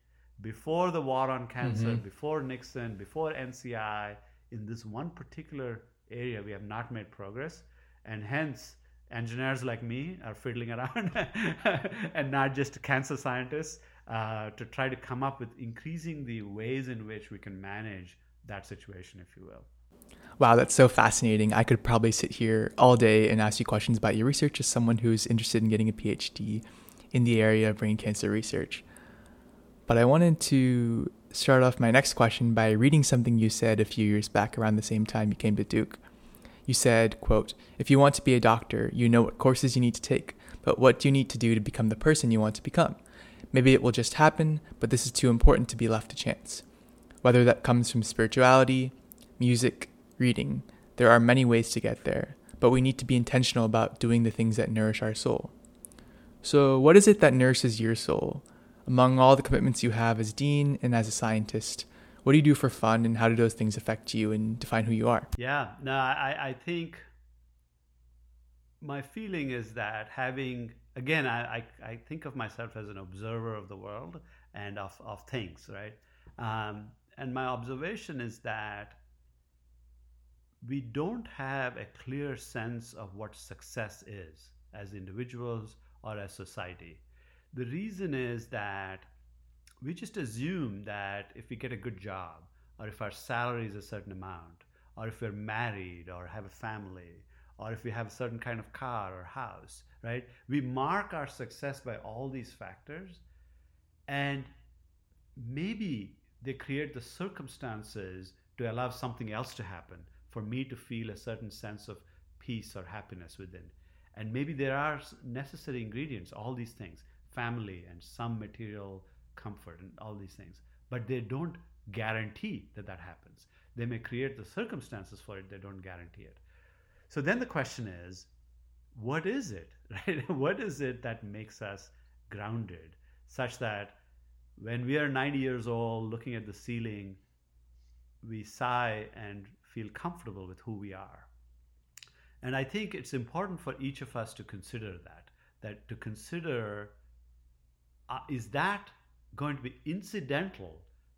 before the war on cancer, mm-hmm. before Nixon, before NCI. In this one particular area, we have not made progress, and hence engineers like me are fiddling around and not just cancer scientists uh, to try to come up with increasing the ways in which we can manage that situation, if you will. Wow, that's so fascinating. I could probably sit here all day and ask you questions about your research as someone who's interested in getting a PhD in the area of brain cancer research. But I wanted to start off my next question by reading something you said a few years back around the same time you came to Duke. You said, quote, if you want to be a doctor, you know what courses you need to take, but what do you need to do to become the person you want to become? Maybe it will just happen, but this is too important to be left to chance. Whether that comes from spirituality, music, reading, there are many ways to get there, but we need to be intentional about doing the things that nourish our soul. So, what is it that nourishes your soul? Among all the commitments you have as dean and as a scientist, what do you do for fun and how do those things affect you and define who you are? Yeah, no, I, I think my feeling is that having again, I, I, I, think of myself as an observer of the world and of, of things, right? Um, and my observation is that we don't have a clear sense of what success is as individuals or as society. The reason is that we just assume that if we get a good job, or if our salary is a certain amount, or if we're married or have a family, or if we have a certain kind of car or house, right? We mark our success by all these factors, and maybe they create the circumstances to allow something else to happen for me to feel a certain sense of peace or happiness within. And maybe there are necessary ingredients, all these things family and some material comfort and all these things, but they don't guarantee that that happens. They may create the circumstances for it, they don't guarantee it. So then the question is, what is it, right? what is it that makes us grounded such that when we are 90 years old looking at the ceiling, we sigh and feel comfortable with who we are? And I think it's important for each of us to consider that, that to consider uh, is that going to be incidental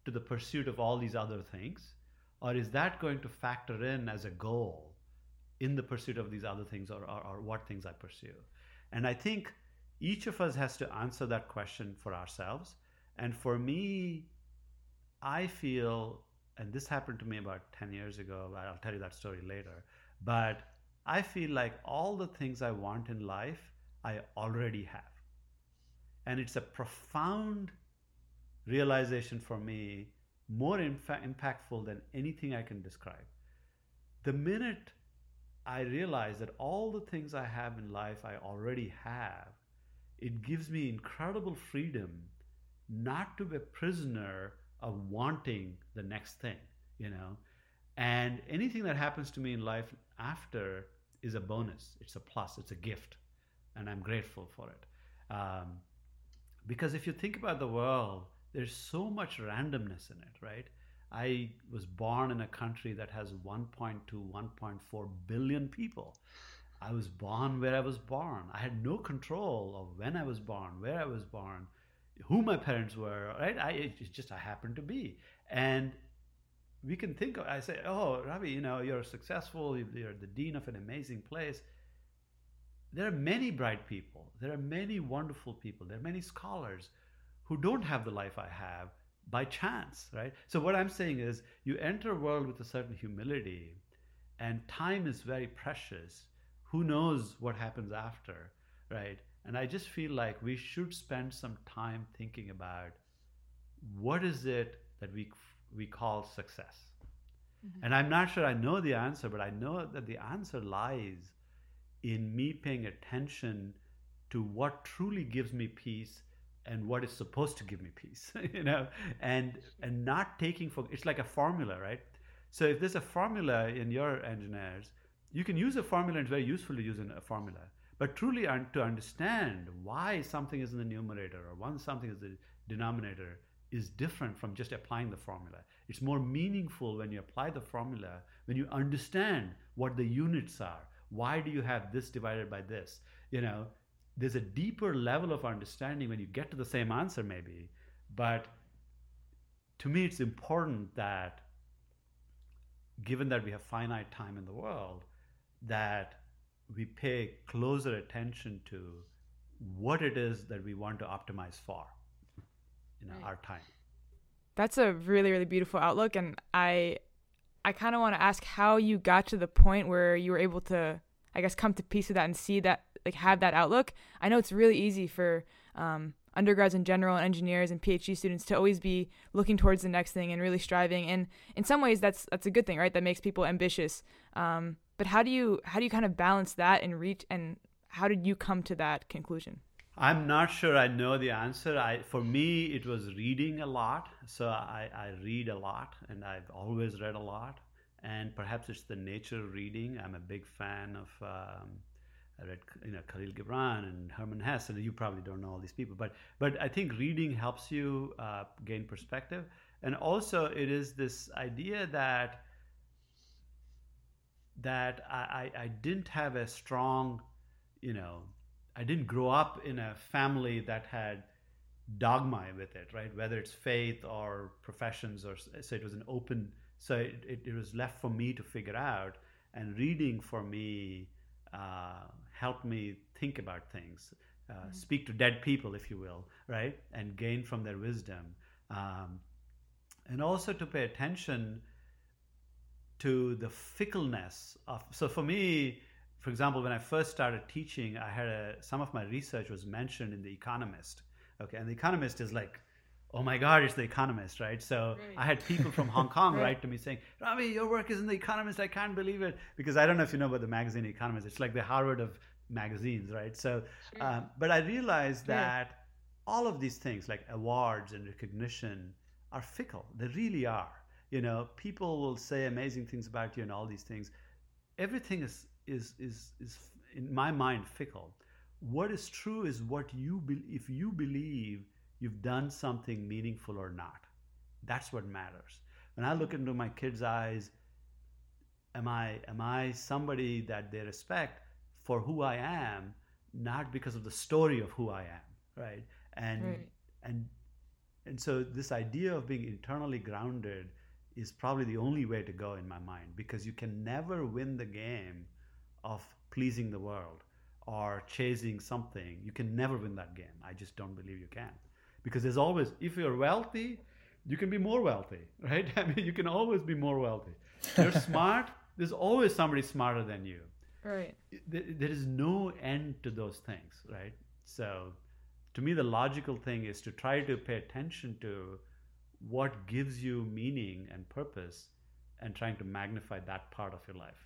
to the pursuit of all these other things? Or is that going to factor in as a goal in the pursuit of these other things or, or, or what things I pursue? And I think each of us has to answer that question for ourselves. And for me, I feel, and this happened to me about 10 years ago, I'll tell you that story later, but I feel like all the things I want in life, I already have. And it's a profound realization for me, more infa- impactful than anything I can describe. The minute I realize that all the things I have in life I already have, it gives me incredible freedom not to be a prisoner of wanting the next thing, you know. And anything that happens to me in life after is a bonus, it's a plus, it's a gift, and I'm grateful for it. Um, because if you think about the world, there's so much randomness in it, right? I was born in a country that has 1.2, 1.4 billion people. I was born where I was born. I had no control of when I was born, where I was born, who my parents were, right? I it's just I happened to be. And we can think of, I say, oh, Ravi, you know, you're successful, you're the dean of an amazing place. There are many bright people. There are many wonderful people. There are many scholars who don't have the life I have by chance, right? So what I'm saying is you enter a world with a certain humility and time is very precious. Who knows what happens after, right? And I just feel like we should spend some time thinking about what is it that we we call success. Mm-hmm. And I'm not sure I know the answer, but I know that the answer lies in me paying attention to what truly gives me peace and what is supposed to give me peace you know and and not taking for it's like a formula right so if there's a formula in your engineers you can use a formula it's very useful to use a formula but truly un- to understand why something is in the numerator or why something is the denominator is different from just applying the formula. It's more meaningful when you apply the formula, when you understand what the units are. Why do you have this divided by this? You know, there's a deeper level of understanding when you get to the same answer, maybe. But to me, it's important that, given that we have finite time in the world, that we pay closer attention to what it is that we want to optimize for in right. our time. That's a really really beautiful outlook and I I kind of want to ask how you got to the point where you were able to I guess come to peace with that and see that like have that outlook. I know it's really easy for um, undergrads in general and engineers and PhD students to always be looking towards the next thing and really striving. And in some ways, that's that's a good thing, right? That makes people ambitious. Um, but how do you how do you kind of balance that and reach and how did you come to that conclusion? I'm not sure I know the answer. I for me it was reading a lot. So I, I read a lot and I've always read a lot. And perhaps it's the nature of reading. I'm a big fan of um, I read you know Khalil Gibran and Hermann Hesse, and you probably don't know all these people, but but I think reading helps you uh, gain perspective, and also it is this idea that that I, I didn't have a strong, you know, I didn't grow up in a family that had dogma with it, right? Whether it's faith or professions, or so it was an open. So it, it, it was left for me to figure out, and reading for me uh, helped me think about things, uh, mm-hmm. speak to dead people, if you will, right, and gain from their wisdom, um, and also to pay attention to the fickleness of so for me for example when i first started teaching i had a some of my research was mentioned in the economist okay and the economist is like oh my god it's the economist right so right. i had people from hong kong right. write to me saying ravi your work is in the economist i can't believe it because i don't know if you know about the magazine economist it's like the harvard of magazines right so sure. um, but i realized that yeah. all of these things like awards and recognition are fickle they really are you know people will say amazing things about you and all these things everything is is is is in my mind fickle. What is true is what you be, if you believe you've done something meaningful or not. That's what matters. When i look into my kids eyes am i am i somebody that they respect for who i am not because of the story of who i am right? And right. and and so this idea of being internally grounded is probably the only way to go in my mind because you can never win the game of pleasing the world or chasing something. You can never win that game. I just don't believe you can. Because there's always, if you're wealthy, you can be more wealthy, right? I mean, you can always be more wealthy. You're smart, there's always somebody smarter than you. Right. There is no end to those things, right? So, to me, the logical thing is to try to pay attention to what gives you meaning and purpose and trying to magnify that part of your life.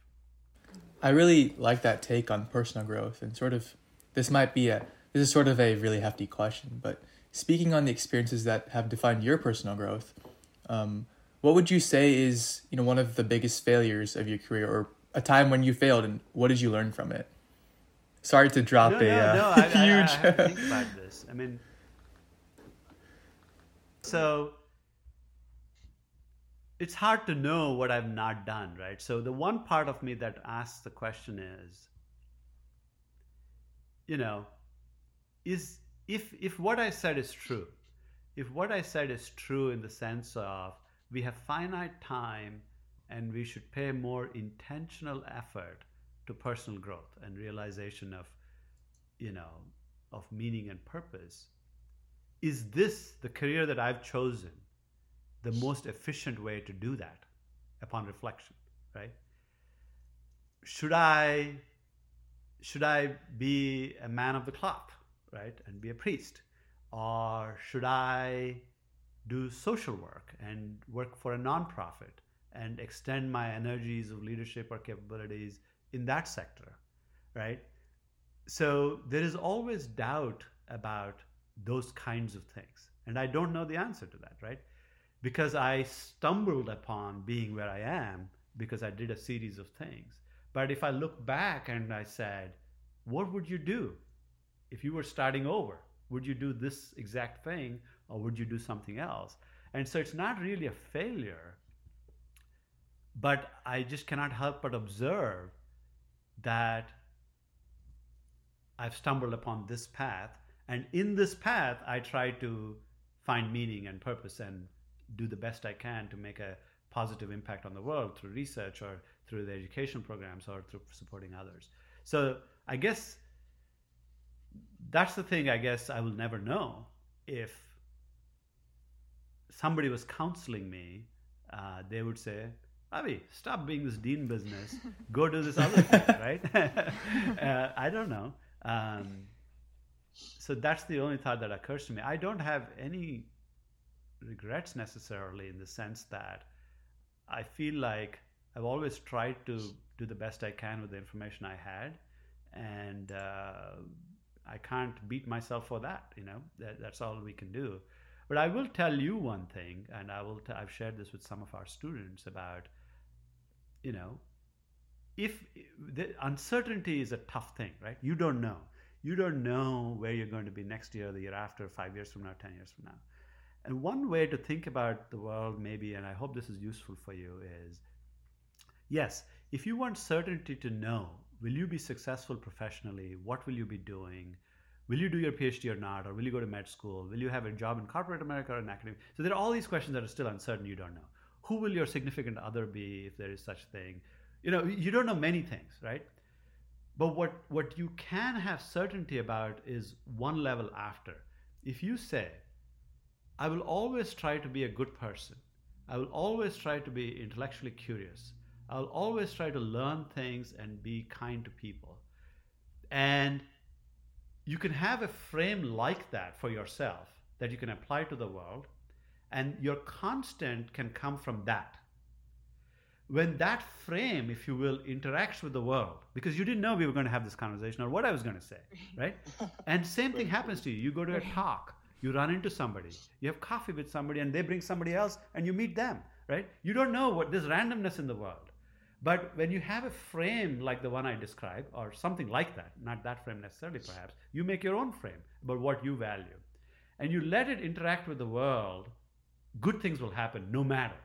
I really like that take on personal growth and sort of this might be a this is sort of a really hefty question, but speaking on the experiences that have defined your personal growth, um, what would you say is you know one of the biggest failures of your career or a time when you failed and what did you learn from it? Sorry to drop no, a no, uh, no, I, huge. I, I, I think about this. I mean, so it's hard to know what I've not done, right? So the one part of me that asks the question is, you know, is if if what I said is true, if what I said is true in the sense of we have finite time and we should pay more intentional effort to personal growth and realization of, you know, of meaning and purpose, is this the career that I've chosen? The most efficient way to do that upon reflection, right? Should I should I be a man of the cloth, right, and be a priest? Or should I do social work and work for a nonprofit and extend my energies of leadership or capabilities in that sector, right? So there is always doubt about those kinds of things. And I don't know the answer to that, right? Because I stumbled upon being where I am because I did a series of things. But if I look back and I said, what would you do if you were starting over? would you do this exact thing or would you do something else? And so it's not really a failure, but I just cannot help but observe that I've stumbled upon this path. And in this path, I try to find meaning and purpose and do the best I can to make a positive impact on the world through research or through the education programs or through supporting others. So I guess that's the thing I guess I will never know if somebody was counseling me, uh, they would say, Avi, stop being this dean business. Go do this other thing, right? uh, I don't know. Um, so that's the only thought that occurs to me. I don't have any regrets necessarily in the sense that I feel like I've always tried to do the best I can with the information I had, and uh, I can't beat myself for that. You know, that, that's all we can do. But I will tell you one thing, and I will. T- I've shared this with some of our students about, you know, if the uncertainty is a tough thing, right? You don't know. You don't know where you're going to be next year, the year after, five years from now, ten years from now. And one way to think about the world, maybe, and I hope this is useful for you, is yes, if you want certainty to know, will you be successful professionally? What will you be doing? Will you do your PhD or not? Or will you go to med school? Will you have a job in corporate America or in academia? So there are all these questions that are still uncertain. You don't know. Who will your significant other be if there is such thing? You know, you don't know many things, right? But what, what you can have certainty about is one level after. If you say, I will always try to be a good person, I will always try to be intellectually curious, I'll always try to learn things and be kind to people. And you can have a frame like that for yourself that you can apply to the world, and your constant can come from that. When that frame, if you will, interacts with the world, because you didn't know we were going to have this conversation or what I was going to say, right? and same thing happens to you. You go to a talk, you run into somebody, you have coffee with somebody, and they bring somebody else, and you meet them, right? You don't know what this randomness in the world. But when you have a frame like the one I described, or something like that, not that frame necessarily perhaps, you make your own frame about what you value. And you let it interact with the world, good things will happen no matter.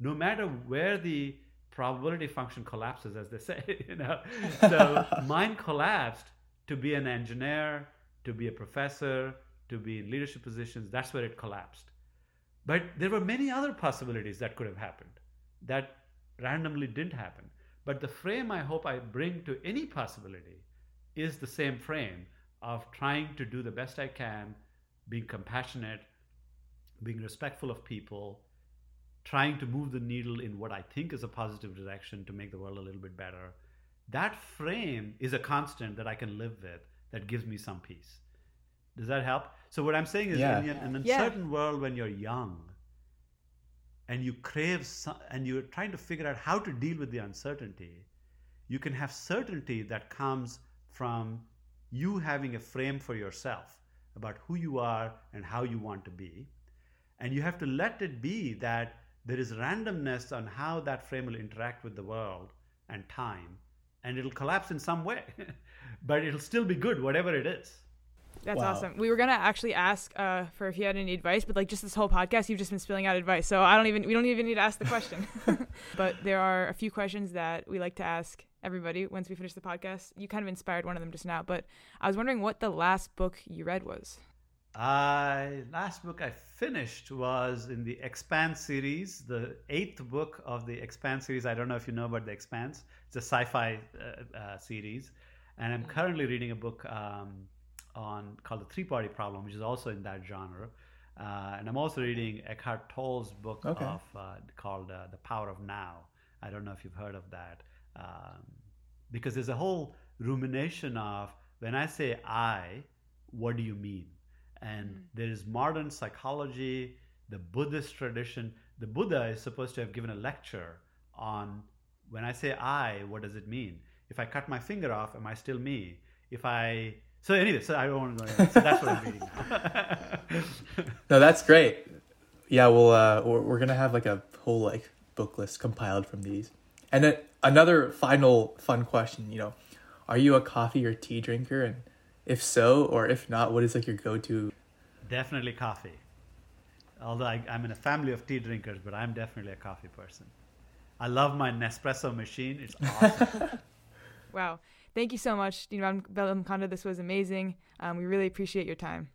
No matter where the probability function collapses, as they say, you know. So mine collapsed to be an engineer, to be a professor, to be in leadership positions. That's where it collapsed. But there were many other possibilities that could have happened that randomly didn't happen. But the frame I hope I bring to any possibility is the same frame of trying to do the best I can, being compassionate, being respectful of people, trying to move the needle in what I think is a positive direction to make the world a little bit better. That frame is a constant that I can live with that gives me some peace. Does that help? So, what I'm saying is, Yeah. in an uncertain Yeah. world when you're young, and you crave some, and you're trying to figure out how to deal with the uncertainty, you can have certainty that comes from you having a frame for yourself about who you are and how you want to be. And you have to let it be that there is randomness on how that frame will interact with the world and time, and it'll collapse in some way, but it'll still be good, whatever it is. That's Wow. awesome. We were gonna actually ask uh, for if you had any advice, but like just this whole podcast, you've just been spilling out advice. So I don't even we don't even need to ask the question. but there are a few questions that we like to ask everybody once we finish the podcast. You kind of inspired one of them just now, but I was wondering what the last book you read was. I last book I finished was in the Expanse series, the eighth book of the Expanse series. I don't know if you know about the Expanse. It's a sci-fi uh, uh, series, and I'm currently reading a book um, on called the Three Body Problem, which is also in that genre. Uh, and I'm also reading Eckhart Tolle's book Okay. of uh, called uh, The Power of Now. I don't know if you've heard of that, um, because there's a whole rumination of when I say I, what do you mean? And there is modern psychology, the Buddhist tradition. The Buddha is supposed to have given a lecture on when I say I, what does it mean? If I cut my finger off, am I still me? If I so anyway, so I don't want to go. Into, so that's what I'm reading. No, that's great. Yeah, well, uh, we're, we're gonna have like a whole like book list compiled from these. And then another final fun question. You know, are you a coffee or tea drinker? And If so, or if not, what is like your go-to? Definitely coffee. Although I, am in a family of tea drinkers, but I'm definitely a coffee person. I love my Nespresso machine. It's awesome. wow. Thank you so much, Dean Bellamkonda. This was amazing. Um, we really appreciate your time.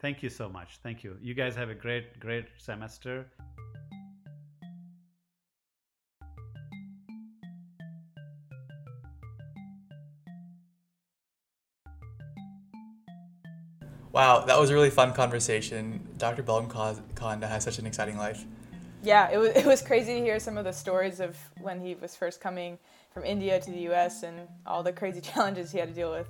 Thank you so much. Thank you. You guys have a great, great semester. Wow, that was a really fun conversation. Dr. Bellamkonda has such an exciting life. Yeah, it was it was crazy to hear some of the stories of when he was first coming from India to the U.S. and all the crazy challenges he had to deal with.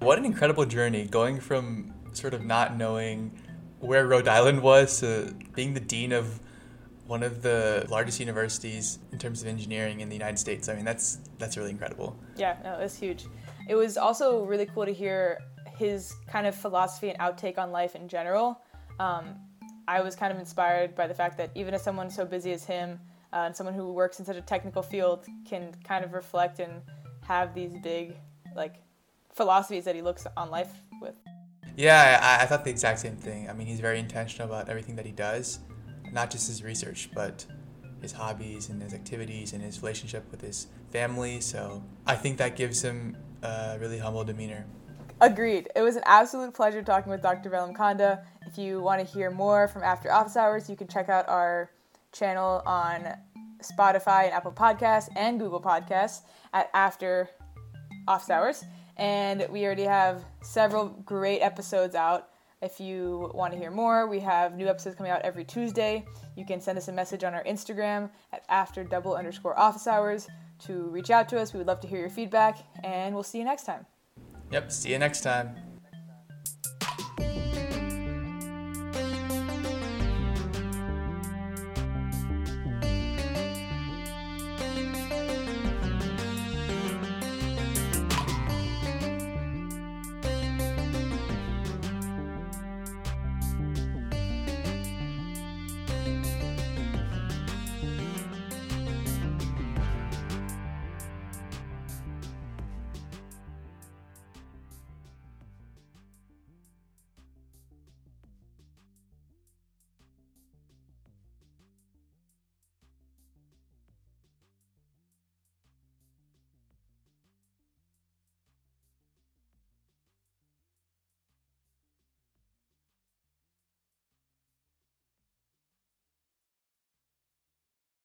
What an incredible journey, going from sort of not knowing where Rhode Island was to being the dean of one of the largest universities in terms of engineering in the United States. I mean, that's that's really incredible. Yeah, no, it's huge. It was also really cool to hear his kind of philosophy and outtake on life in general. Um, I was kind of inspired by the fact that even as someone so busy as him uh, and someone who works in such a technical field can kind of reflect and have these big like philosophies that he looks on life with. Yeah, I, I thought the exact same thing. I mean, he's very intentional about everything that he does, not just his research, but his hobbies and his activities and his relationship with his family. So I think that gives him a really humble demeanor. Agreed. It was an absolute pleasure talking with Dr. Bellamkonda. If you want to hear more from After Office Hours, you can check out our channel on Spotify and Apple Podcasts and Google Podcasts at After Office Hours. And we already have several great episodes out. If you want to hear more, we have new episodes coming out every Tuesday. You can send us a message on our Instagram at after double underscore office hours to reach out to us. We would love to hear your feedback, and we'll see you next time. Yep. See you next time.